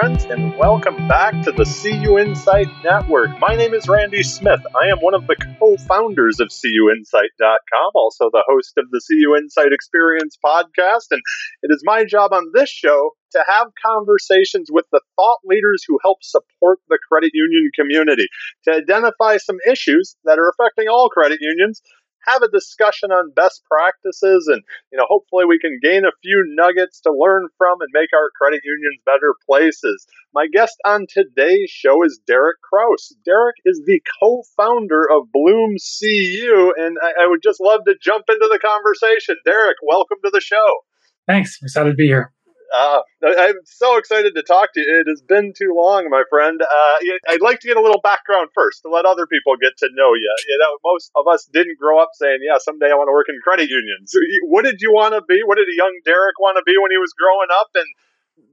friends, and welcome back to the CU Insight Network. My name is Randy Smith. I am one of the co founders of CUInsight.com, also the host of the CU Insight Experience podcast. And it is my job on this show to have conversations with the thought leaders who help support the credit union community, to identify some issues that are affecting all credit unions have a discussion on best practices and you know hopefully we can gain a few nuggets to learn from and make our credit unions better places. My guest on today's show is Derik Krauss Derik is the co-founder of bloom cu and I, I would just love to jump into the conversation. Derik welcome to the show. Thanks. Excited to be here uh, I'm so excited to talk to you. It has been too long, my friend. Uh, I'd like to get a little background first to let other people get to know you. You know, most of us didn't grow up saying, "Yeah, someday I want to work in credit unions." What did you want to be? What did a young Derik want to be when he was growing up? And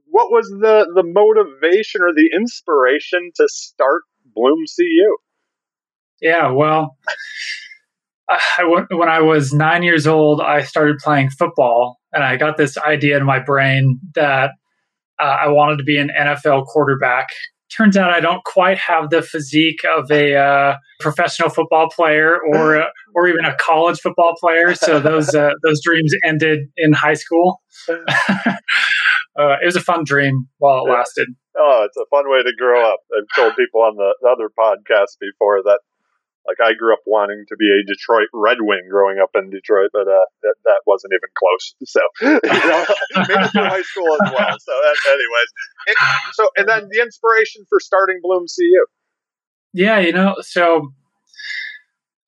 what was the the motivation or the inspiration to start Bloom CU? Yeah, well. I, when I was nine years old, I started playing football, and I got this idea in my brain that uh, I wanted to be an NFL quarterback. Turns out I don't quite have the physique of a uh, professional football player or uh, or even a college football player. So those uh, those dreams ended in high school. Uh, it was a fun dream while it lasted. Oh, it's a fun way to grow up. I've told people on the other podcast before that like I grew up wanting to be a Detroit Red Wing growing up in Detroit, but uh, that, that wasn't even close. So, you know, maybe through high school as well. So, anyways, and, so and then the inspiration for starting Bloom CU. Yeah, you know, so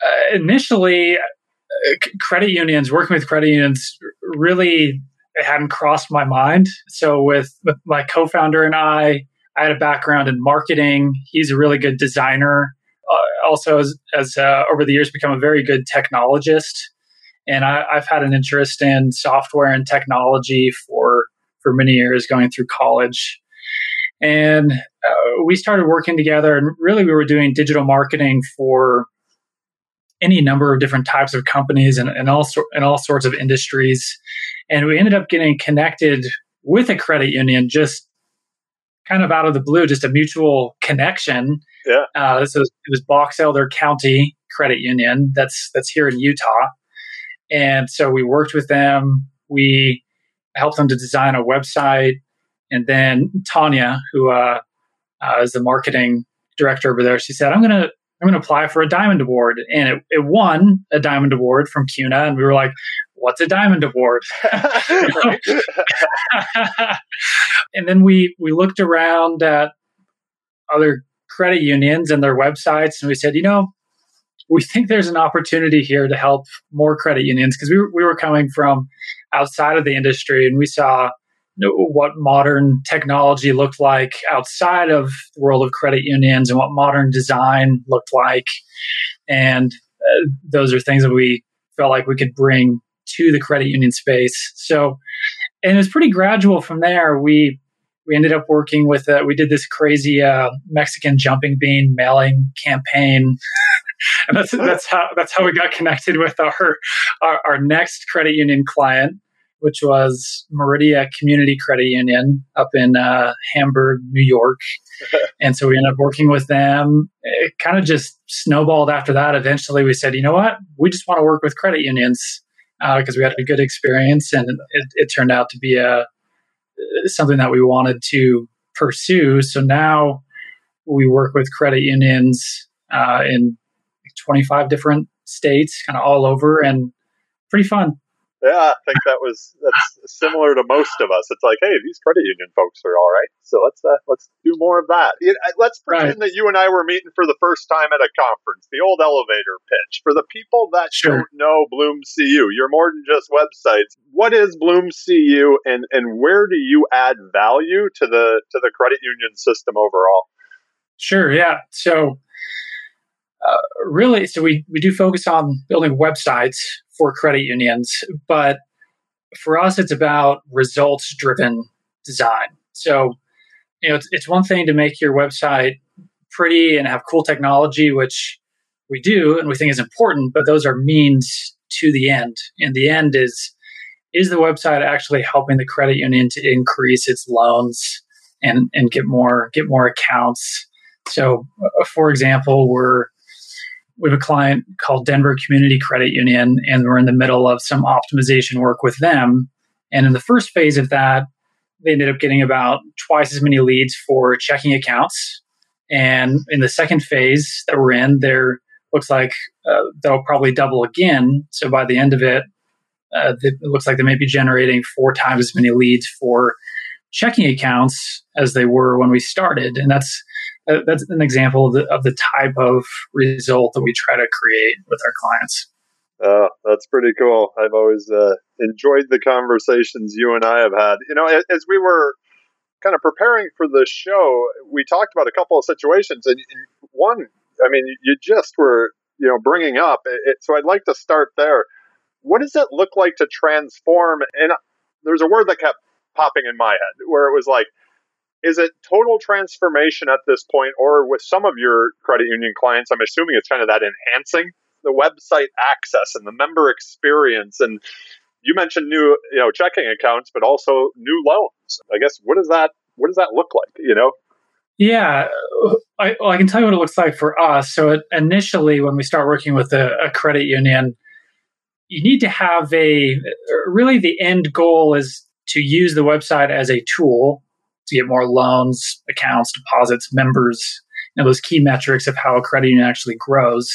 uh, initially, uh, credit unions, working with credit unions, really hadn't crossed my mind. So, with, with my co-founder and I, I had a background in marketing. He's a really good designer also as, uh, over the years become a very good technologist. And I, have had an interest in software and technology for for many years going through college. And uh, we started working together and really we were doing digital marketing for any number of different types of companies and, and all and all sorts of industries. And we ended up getting connected with a credit union just kind of out of the blue, just a mutual connection. Yeah. Uh, so it was Box Elder County Credit Union. That's that's here in Utah, and so we worked with them. We helped them to design a website, and then Tanya, who uh, uh, is the marketing director over there, she said, "I'm gonna." I'm going to apply for a diamond award. And it, it won a diamond award from CUNA. And we were like, what's a diamond award? and then we we looked around at other credit unions and their websites, and we said, you know, we think there's an opportunity here to help more credit unions because we, we were coming from outside of the industry and we saw what modern technology looked like outside of the world of credit unions and what modern design looked like. And uh, those are things that we felt like we could bring to the credit union space. So, and it was pretty gradual from there. We we ended up working with uh, we did this crazy uh, Mexican jumping bean mailing campaign, and that's that's how that's how we got connected with our, our our next credit union client, which was Meridia Community Credit Union up in uh, Hamburg, New York. and so we ended up working with them. It kind of just snowballed after that. Eventually, we said, you know what, we just want to work with credit unions because uh, we had a good experience, and it, it, turned out to be a something that we wanted to pursue. So now we work with credit unions uh, in 25 different states, kind of all over, and pretty fun. Yeah, I think that was that's similar to most of us. It's like, hey, these credit union folks are all right, so let's uh, let's do more of that. let's pretend right. that you and I were meeting for the first time at a conference, the old elevator pitch. For the people that sure. don't know Bloom CU, you're more than just websites. What is Bloom CU, and and where do you add value to the to the credit union system overall? Sure. Yeah. So. Uh, really, so we, we do focus on building websites for credit unions, but for us, it's about results driven design. So, you know, it's, it's one thing to make your website pretty and have cool technology, which we do and we think is important, but those are means to the end. And the end is is the website actually helping the credit union to increase its loans and and get more get more accounts. So, uh, for example, we're we have a client called Denver Community Credit Union, and we're in the middle of some optimization work with them. And in the first phase of that, they ended up getting about twice as many leads for checking accounts. And in the second phase that we're in, there looks like uh, they'll probably double again. So by the end of it, uh, it looks like they may be generating four times as many leads for checking accounts as they were when we started, and that's that's an example of the, of the type of result that we try to create with our clients. Uh, that's pretty cool. I've always uh, enjoyed the conversations you and I have had. You know, as we were kind of preparing for the show, we talked about a couple of situations, and one, I mean, you just were, you know, bringing up. It, so I'd like to start there. What does it look like to transform? And there's a word that kept popping in my head where it was like, is it total transformation at this point, or with some of your credit union clients? I'm assuming it's kind of that enhancing the website access and the member experience. And you mentioned new, you know, checking accounts, but also new loans. I guess what does that what does that look like? You know. Yeah, I, well, I can tell you what it looks like for us. So it, initially, when we start working with a, a credit union, you need to have a really the end goal is to use the website as a tool to get more loans, accounts, deposits, members, you know, those key metrics of how a credit union actually grows.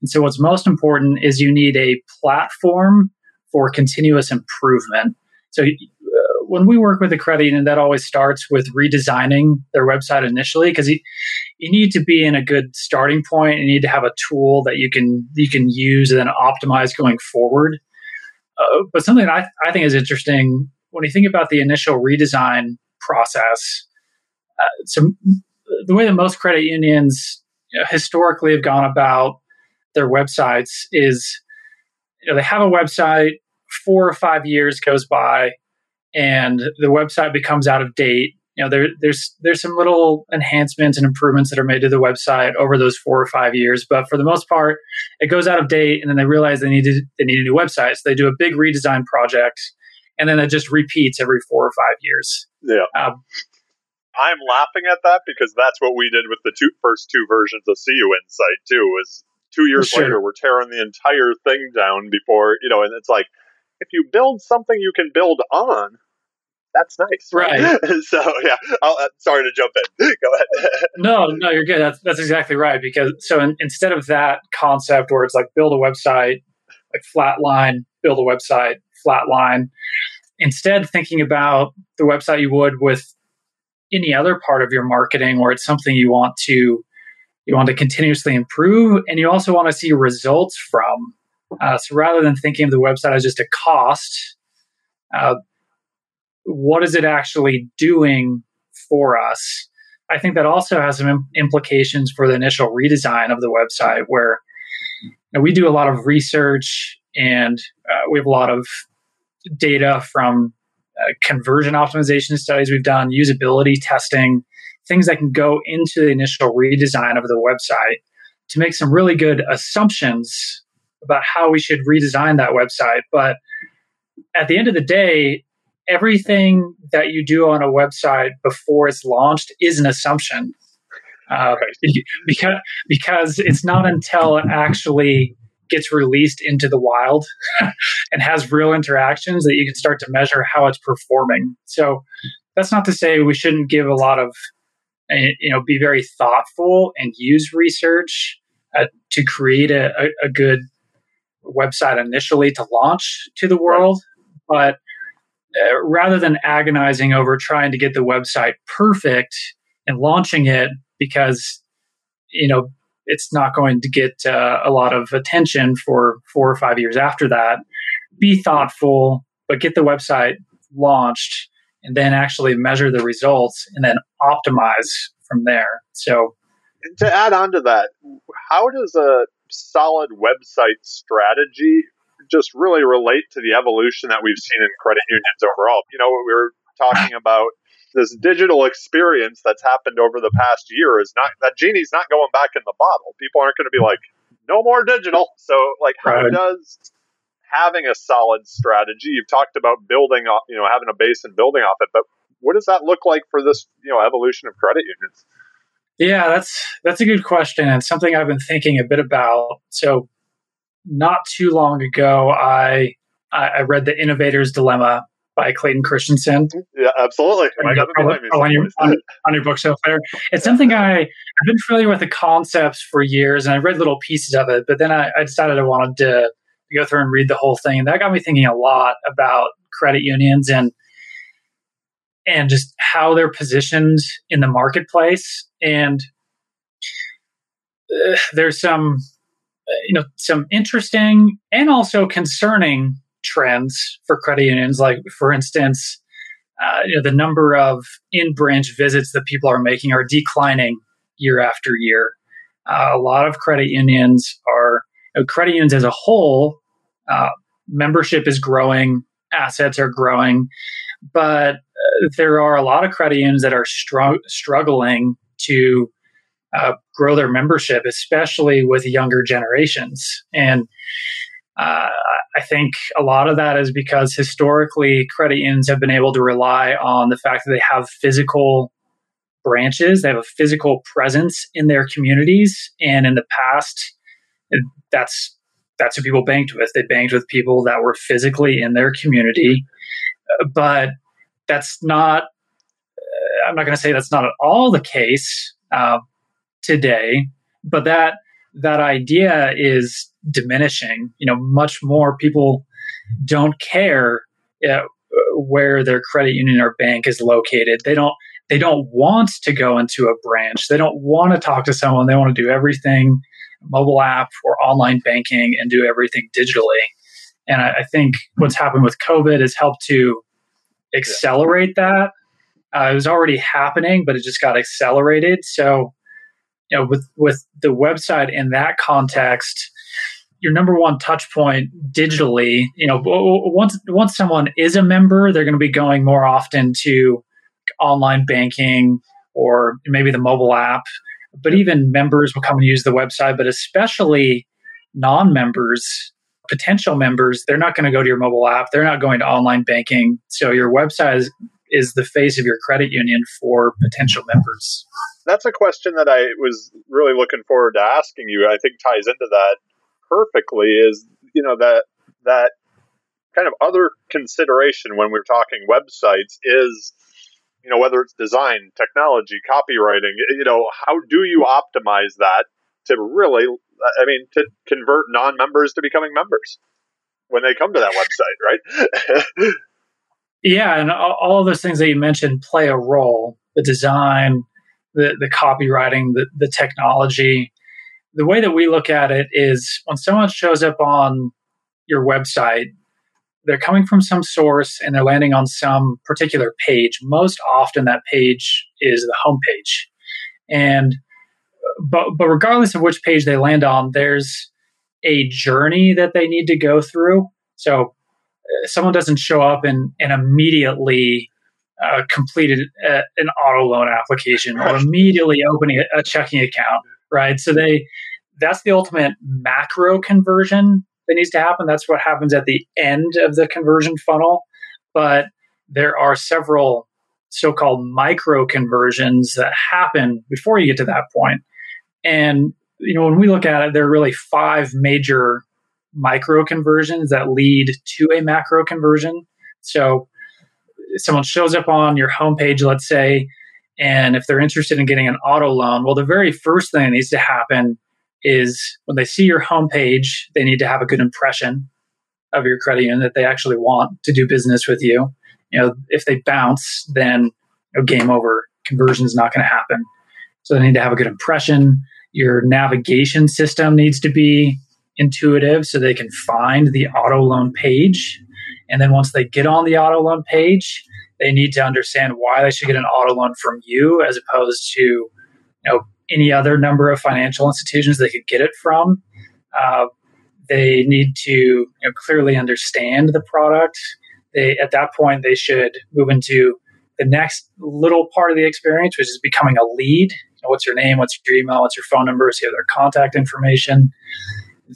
And so what's most important is you need a platform for continuous improvement. So uh, when we work with a credit union, that always starts with redesigning their website initially because you, you need to be in a good starting point. You need to have a tool that you can you can use and then optimize going forward. Uh, but something I, I think is interesting when you think about the initial redesign process, uh, so the way that most credit unions you know, historically have gone about their websites is you know, they have a website, four or five years goes by, and the website becomes out of date. You know, there, there's there's some little enhancements and improvements that are made to the website over those four or five years, but for the most part, it goes out of date, and then they realize they need to, they need a new website, so they do a big redesign project and then it just repeats every four or five years. Yeah. Um, I'm laughing at that because that's what we did with the two first two versions of CU Insight too. Was two years sure. later we're tearing the entire thing down before you know, and it's like if you build something you can build on, that's nice, right? so yeah, uh, sorry to jump in. Go ahead. no, no, you're good. That's that's exactly right. Because so in, instead of that concept where it's like build a website, like flatline, build a website, flatline. Instead, thinking about the website you would with any other part of your marketing where it's something you want to you want to continuously improve and you also want to see results from. Uh, so rather than thinking of the website as just a cost uh, what is it actually doing for us? I think that also has some Im- implications for the initial redesign of the website where you know, we do a lot of research and uh, we have a lot of data from uh, conversion optimization studies we've done, usability testing, things that can go into the initial redesign of the website to make some really good assumptions about how we should redesign that website. But at the end of the day, everything that you do on a website before it's launched is an assumption. Uh, because because it's not until it actually gets released into the wild and has real interactions that you can start to measure how it's performing. So that's not to say we shouldn't give a lot of, eh, you know, be very thoughtful and use research uh, to create a, a, a, good website initially to launch to the world. But uh, rather than agonizing over trying to get the website perfect and launching it because, you know, it's not going to get uh, a lot of attention for four or five years after that. Be thoughtful, but get the website launched and then actually measure the results and then optimize from there. So, to add on to that, how does a solid website strategy just really relate to the evolution that we've seen in credit unions overall? You know, we were talking about this digital experience that's happened over the past year is not that genie's not going back in the bottle. People aren't going to be like, no more digital. So, like, how right. does having a solid strategy? You've talked about building, off, you know, having a base and building off it, but what does that look like for this you know evolution of credit unions? Yeah, that's that's a good question and something I've been thinking a bit about. So, not too long ago, I I read The Innovator's Dilemma by Clayton Christensen. Yeah, absolutely. on, your, on, on, your bookshelf there. It's something I, I've been familiar with the concepts for years and I read little pieces of it, but then I, I decided I wanted to go through and read the whole thing. And that got me thinking a lot about credit unions and and just how they're positioned in the marketplace. And uh, there's some, uh, you know, some interesting and also concerning trends for credit unions. Like, for instance, uh, you know, the number of in-branch visits that people are making are declining year after year. Uh, a lot of credit unions are you know, credit unions as a whole. Uh, membership is growing, assets are growing, but uh, there are a lot of credit unions that are str- struggling to uh, grow their membership, especially with younger generations. And uh, I think a lot of that is because historically credit unions have been able to rely on the fact that they have physical branches, they have a physical presence in their communities, and in the past, that's that's who people banked with. They banked with people that were physically in their community, but that's not. Uh, I'm not going to say that's not at all the case uh, today, but that that idea is diminishing. You know, much more people don't care uh, where their credit union or bank is located. They don't they don't want to go into a branch. They don't want to talk to someone. They want to do everything mobile app or online banking and do everything digitally. And I, I think what's happened with COVID has helped to accelerate that. Uh, it was already happening, but it just got accelerated. So, you know, with with the website in that context, your number one touch point digitally, you know, once once someone is a member, they're going to be going more often to online banking or maybe the mobile app. But even members will come and use the website, but especially non-members, potential members, they're not going to go to your mobile app. They're not going to online banking. So your website is, is the face of your credit union for potential members. That's a question that I was really looking forward to asking you. I think ties into that perfectly is you know that that kind of other consideration when we're talking websites is you know whether it's design technology copywriting you know how do you optimize that to really i mean to convert non-members to becoming members when they come to that website right? Yeah and all of those things that you mentioned play a role. The design the, the copywriting the, the technology the way that we look at it is when someone shows up on your website, they're coming from some source and they're landing on some particular page. Most often, that page is the homepage. And but but regardless of which page they land on, there's a journey that they need to go through. So uh, someone doesn't show up and and immediately uh, completed a, an auto loan application or immediately opening a, a checking account right? So they that's the ultimate macro conversion that needs to happen. That's what happens at the end of the conversion funnel. But there are several so-called micro conversions that happen before you get to that point. And you know, when we look at it, there are really five major micro conversions that lead to a macro conversion. So someone shows up on your homepage, let's say, and if they're interested in getting an auto loan, well, the very first thing that needs to happen is when they see your homepage, they need to have a good impression of your credit union that they actually want to do business with you. You know, if they bounce, then you know, game over. Conversion is not going to happen. So they need to have a good impression. Your navigation system needs to be intuitive so they can find the auto loan page. And then once they get on the auto loan page, they need to understand why they should get an auto loan from you as opposed to you know any other number of financial institutions they could get it from. Uh, they need to you know, clearly understand the product. They at that point they should move into the next little part of the experience, which is becoming a lead. You know, what's your name? What's your email? What's your phone number? So you have their contact information.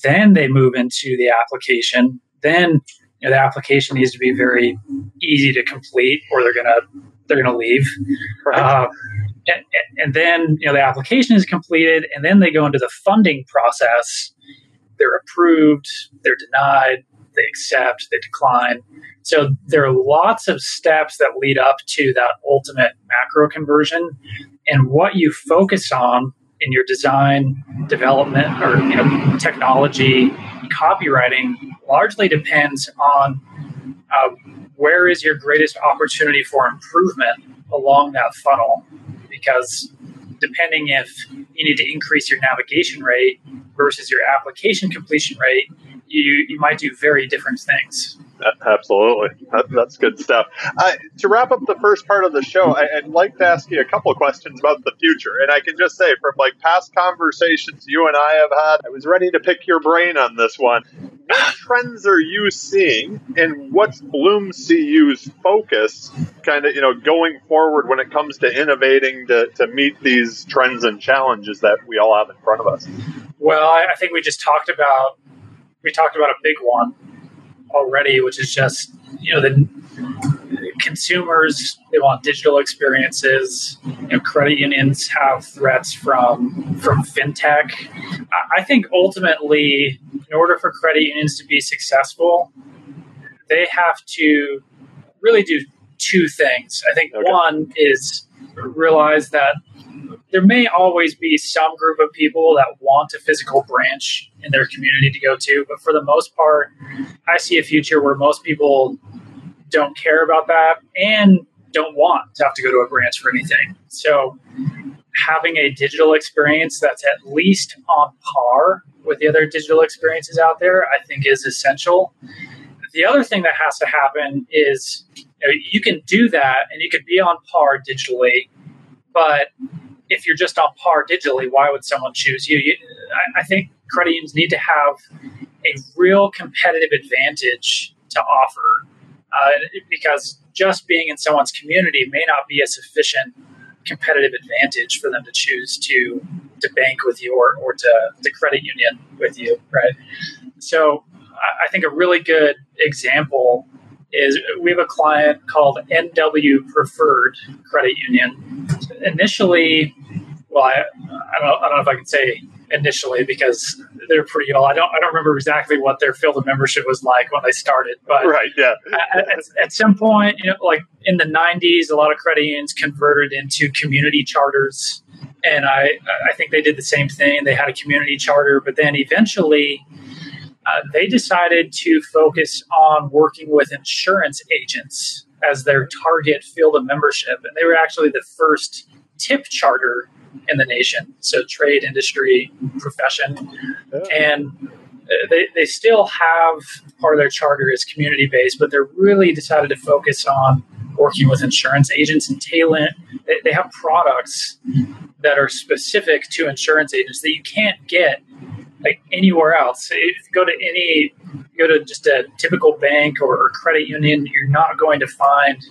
Then they move into the application. Then you know, the application needs to be very easy to complete or they're going to they're to leave. Right. Uh, and, and then you know the application is completed, and then they go into the funding process. They're approved, they're denied, they accept, they decline. So there are lots of steps that lead up to that ultimate macro conversion, and what you focus on in your design, development, or you know, technology, copywriting largely depends on uh, where is your greatest opportunity for improvement along that funnel. Because depending if you need to increase your navigation rate versus your application completion rate, you, you might do very different things. Absolutely. That, that's good stuff. Uh, to wrap up the first part of the show, I, would like to ask you a couple of questions about the future. And I can just say, from like past conversations you and I have had, I was ready to pick your brain on this one. What trends are you seeing, and what's Bloom CU's focus, kind of, you know, going forward when it comes to innovating to, to meet these trends and challenges that we all have in front of us? Well, I, I think we just talked about we talked about a big one already, which is just you know the consumers they want digital experiences. You know, credit unions have threats from from fintech. I think ultimately, in order for credit unions to be successful, they have to really do two things. I think okay. one is realize that there may always be some group of people that want a physical branch in their community to go to, but for the most part, I see a future where most people don't care about that and don't want to have to go to a branch for anything. So, having a digital experience that's at least on par with the other digital experiences out there, I think is essential. The other thing that has to happen is you, know, you can do that and you can be on par digitally, but if you're just on par digitally, why would someone choose you? you I, I think credit unions need to have a real competitive advantage to offer uh, because just being in someone's community may not be a sufficient competitive advantage for them to choose to to bank with you or, or to, to credit union with you, right? So I think a really good example is we have a client called NW Preferred Credit Union. Initially, well, I, I, don't, I don't know if I can say initially because they're pretty old. I don't I don't remember exactly what their field of membership was like when they started, but right, yeah. at, at, some point, you know, like in the '90s, a lot of credit unions converted into community charters, and I I think they did the same thing. They had a community charter, but then eventually uh, they decided to focus on working with insurance agents as their target field of membership. And they were actually the first tip charter in the nation. So, trade, industry, profession. And uh, they, they still have part of their charter is community based, but they're really decided to focus on working with insurance agents and talent. They, they have products that are specific to insurance agents that you can't get like anywhere else. If you go to any, go to just a typical bank or credit union, you're not going to find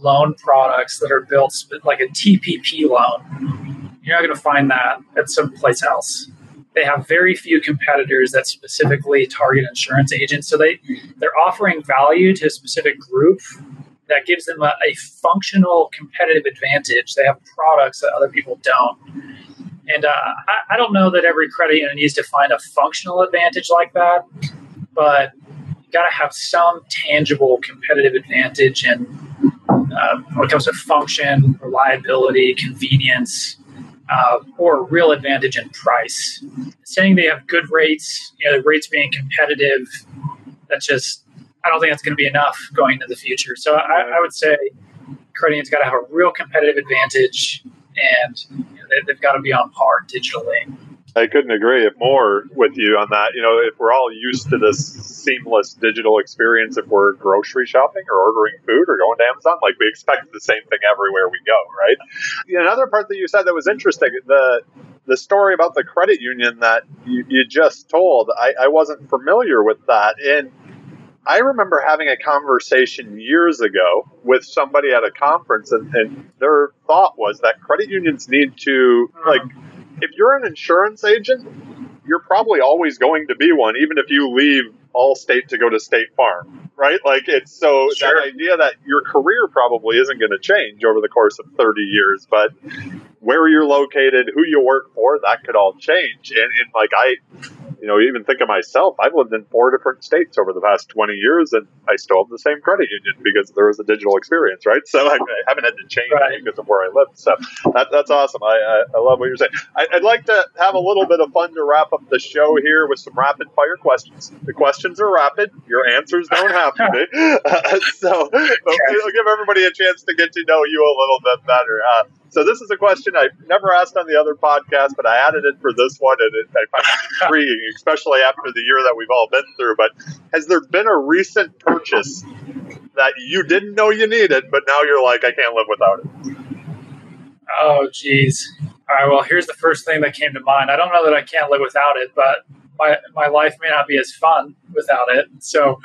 loan products that are built like a TPP loan. You're not going to find that at some place else. They have very few competitors that specifically target insurance agents. So they, they're offering value to a specific group that gives them a, a functional competitive advantage. They have products that other people don't and uh, I, I, don't know that every credit union needs to find a functional advantage like that, but you got to have some tangible competitive advantage and uh, when it comes to function, reliability, convenience, uh, or real advantage in price. Saying they have good rates, you know, the rates being competitive, that's just, I don't think that's going to be enough going into the future. So I, I would say credit unions got to have a real competitive advantage and you know, they, have got to be on par digitally. I couldn't agree more with you on that. You know, if we're all used to this seamless digital experience, if we're grocery shopping or ordering food or going to Amazon, like we expect the same thing everywhere we go, right? Another part that you said that was interesting, the the story about the credit union that you, you just told, I, I wasn't familiar with that. And I remember having a conversation years ago with somebody at a conference, and, and their thought was that credit unions need to, uh-huh. like, if you're an insurance agent, you're probably always going to be one, even if you leave Allstate to go to State Farm, right? Like it's so Sure. that idea that your career probably isn't going to change over the course of 30 years, but where you're located, who you work for, that could all change. And, and like I, you know, even think of myself, I've lived in four different states over the past 20 years and I still have the same credit union because there was a digital experience, right? So I, I haven't had to change Right. because of where I live. So that, that's awesome. I, I, I love what you're saying. I, I'd like to have a little bit of fun to wrap up the show here with some rapid fire questions. The questions are rapid. Your answers don't have to be. Uh, so it'll give everybody a chance to get to know you a little bit better. Uh, so this is a question I've never asked on the other podcast, but I added it for this one, and it, I find it intriguing, especially after the year that we've all been through. But has there been a recent purchase that you didn't know you needed, but now you're like, I can't live without it? Oh, geez. All right. Well, here's the first thing that came to mind. I don't know that I can't live without it, but my my life may not be as fun without it. So,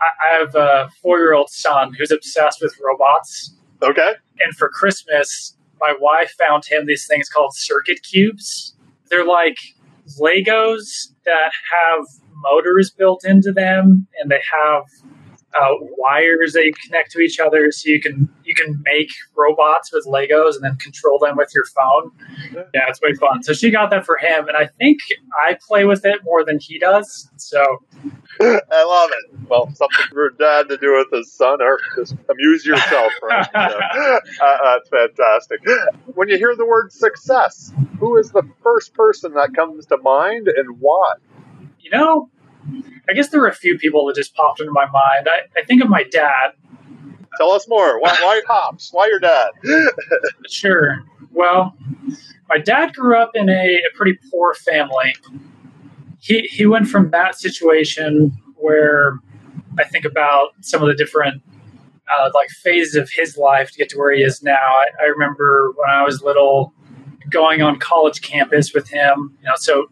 I, I have a four year old son who's obsessed with robots, Okay. and for Christmas, my wife found him these things called circuit cubes. They're like Legos that have motors built into them, and they have uh, wires that you connect to each other, so you can you can make robots with Legos and then control them with your phone. Yeah, it's way fun. So she got that for him, and I think I play with it more than he does. So I love it. Well, something for dad to do with his son, or just amuse yourself, right? So, uh, that's fantastic. When you hear the word success, who is the first person that comes to mind and why? you know, I guess there were a few people that just popped into my mind. I, I think of my dad. Tell us more. Why, why pops? Why your dad? Sure. Well, my dad grew up in a, a pretty poor family. He he went from that situation where I think about some of the different uh, like phases of his life to get to where he is now. I, I remember when I was little, going on college campus with him. You know, so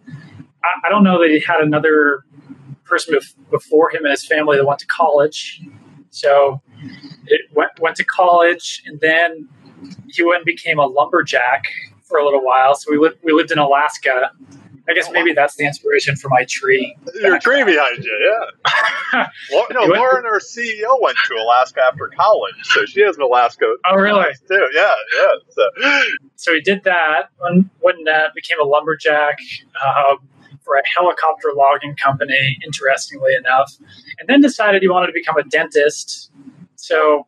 I, I don't know that he had another person bef- before him and his family that went to college. So it went went to college, and then he went and became a lumberjack for a little while. So we lived we lived in Alaska. I guess maybe that's the inspiration for my tree. Your tree behind you, yeah. Well, no, went- Lauren, our CEO, went to Alaska after college, so she has an Alaska. Oh, really? Too, yeah, yeah. So, So he did that. when and uh, became a lumberjack uh, for a helicopter logging company. Interestingly enough, and then decided he wanted to become a dentist. So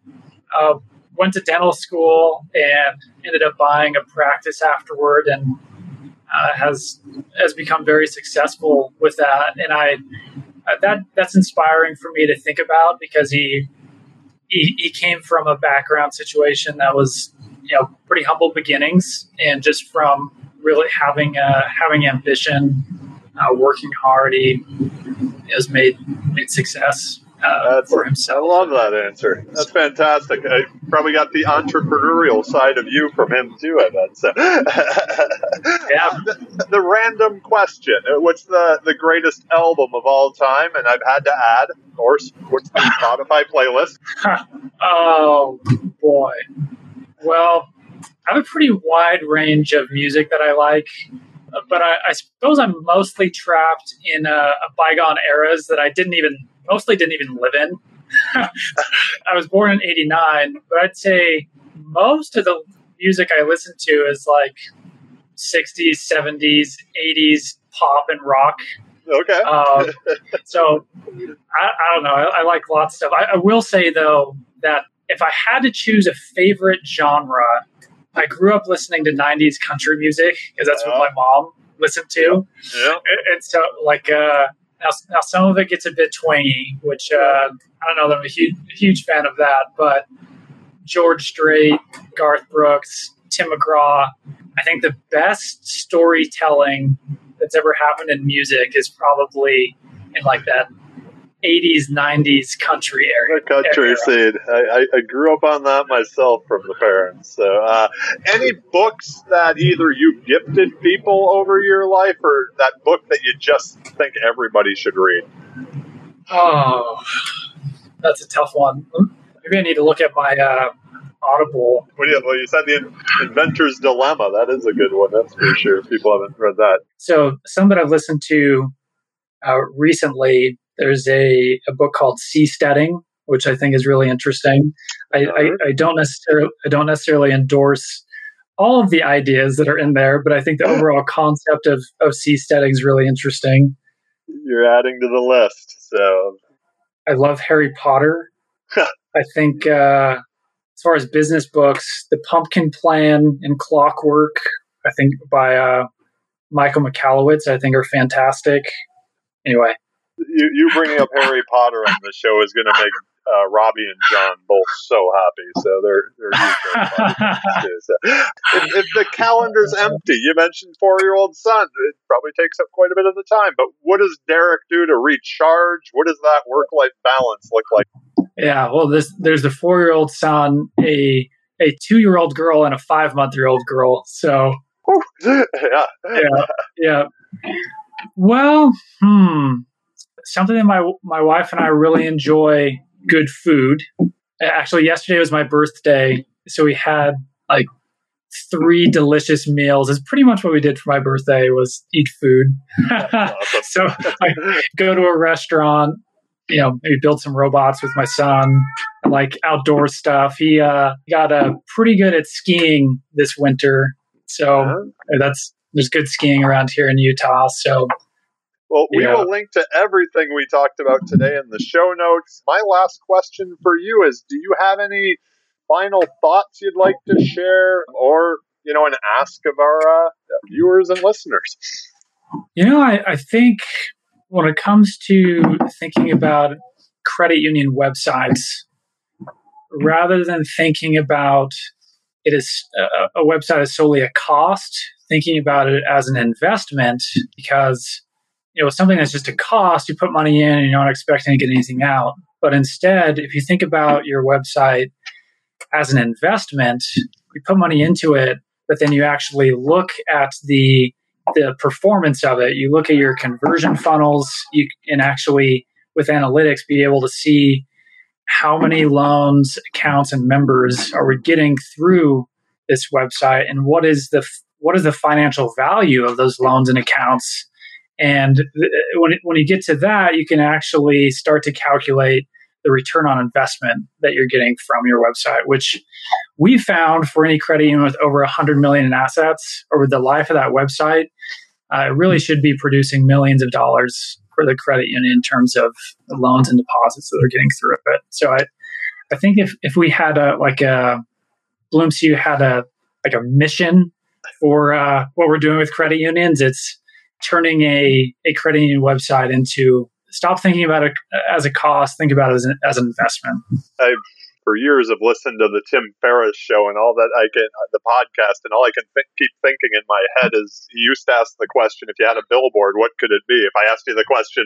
uh, went to dental school and ended up buying a practice afterward, and uh, has has become very successful with that. And I uh, that that's inspiring for me to think about because he he, he came from a background situation that was you know pretty humble beginnings and just from really having uh, having ambition uh, working hard he has made made success uh, That's- for I love that answer. That's fantastic. I probably got the entrepreneurial side of you from him too. I bet. So, Yeah. the, the random question: uh, What's the the greatest album of all time? And I've had to add, of course, what's the Spotify playlist? oh boy well i have a pretty wide range of music that i like but i, I suppose i'm mostly trapped in uh, a bygone eras that i didn't even mostly didn't even live in i was born in 89 but i'd say most of the music i listen to is like 60s 70s 80s pop and rock Okay. um, so I, I don't know. I, I like lots of stuff. I, I will say though that if I had to choose a favorite genre, I grew up listening to '90s country music because that's what my mom listened to. yeah. And- And so, like, uh, now, now some of it gets a bit twangy, which uh, I don't know that I'm a huge, huge fan of that, but George Strait, Garth Brooks, Tim McGraw. I think the best storytelling that's ever happened in music is probably in like that 80s, 90s country area. The country era. scene. I, I, grew up on that myself from the parents. So, uh, any books that either you've gifted people over your life, or that book that you just think everybody should read? Oh, that's a tough one. Maybe I need to look at my uh, Audible. Well, you, well, you said the Inventor's Dilemma. That is a good one. That's for sure. People haven't read that. So some that I've listened to uh, recently There's a, a book called Seasteading, which I think is really interesting. I, I, I don't necessarily I don't necessarily endorse all of the ideas that are in there, but I think the overall concept of, of seasteading is really interesting. You're adding to the list. So I love Harry Potter. I think uh, as far as business books, The Pumpkin Plan and Clockwork, I think by uh, Michael Michalowicz, I think are fantastic. Anyway, you, you bringing up Harry Potter on the show is going to make uh, Robbie and John both so happy. So they're they're too. So if, if, the calendar's empty, you mentioned four year old son. It probably takes up quite a bit of the time. But what does Derik do to recharge? What does that work life balance look like? Yeah, well, this, there's a four year old son, a a two year old girl, and a five month year old girl. So yeah, yeah, yeah. Well, hmm something that my my wife and I really enjoy good food. Actually, yesterday was my birthday, so we had like three delicious meals. Is pretty much what we did for my birthday was eat food. so I go to a restaurant, you know, maybe build some robots with my son, like outdoor stuff. He uh, got uh, pretty good at skiing this winter, so uh-huh. that's there's good skiing around here in Utah. So well, we yeah. will link to everything we talked about today in the show notes. My last question for you is Do you have any final thoughts you'd like to share or, you know, an ask of our uh, viewers and listeners? You know, I, I think when it comes to thinking about credit union websites, rather than thinking about it as a, a website is solely a cost, thinking about it as an investment because you know, something that's just a cost, you put money in and you're not expecting to get anything out. But instead, if you think about your website as an investment, you put money into it, but then you actually look at the the performance of it. You look at your conversion funnels, you can actually with analytics be able to see how many loans, accounts, and members are we getting through this website, and what is the what is the financial value of those loans and accounts and when, it, when you get to that, you can actually start to calculate the return on investment that you're getting from your website, which we found for any credit union with over 100 million in assets over the life of that website, uh, it really should be producing millions of dollars for the credit union in terms of the loans and deposits that they're getting through it. So I, I think if, if we had a, like a, BloomCU had a, like a mission for uh, what we're doing with credit unions, it's turning a, a credit union website into stop thinking about it as a cost, think about it as an, as an investment. I, for years, have listened to the Tim Ferriss show and all that I get the podcast, and all I can th- keep thinking in my head is he used to ask the question, if you had a billboard, what could it be? If I asked you the question,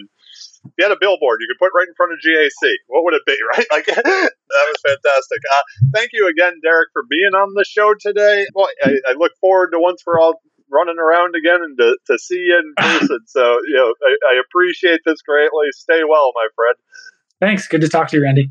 if you had a billboard you could put right in front of GAC, what would it be, right? Like, that was fantastic. Uh, thank you again, Derik, for being on the show today. Well, I, I look forward to once we're all running around again and to, to see you in person. so, you know, I, I appreciate this greatly. Stay well, my friend. Thanks. Good to talk to you, Randy.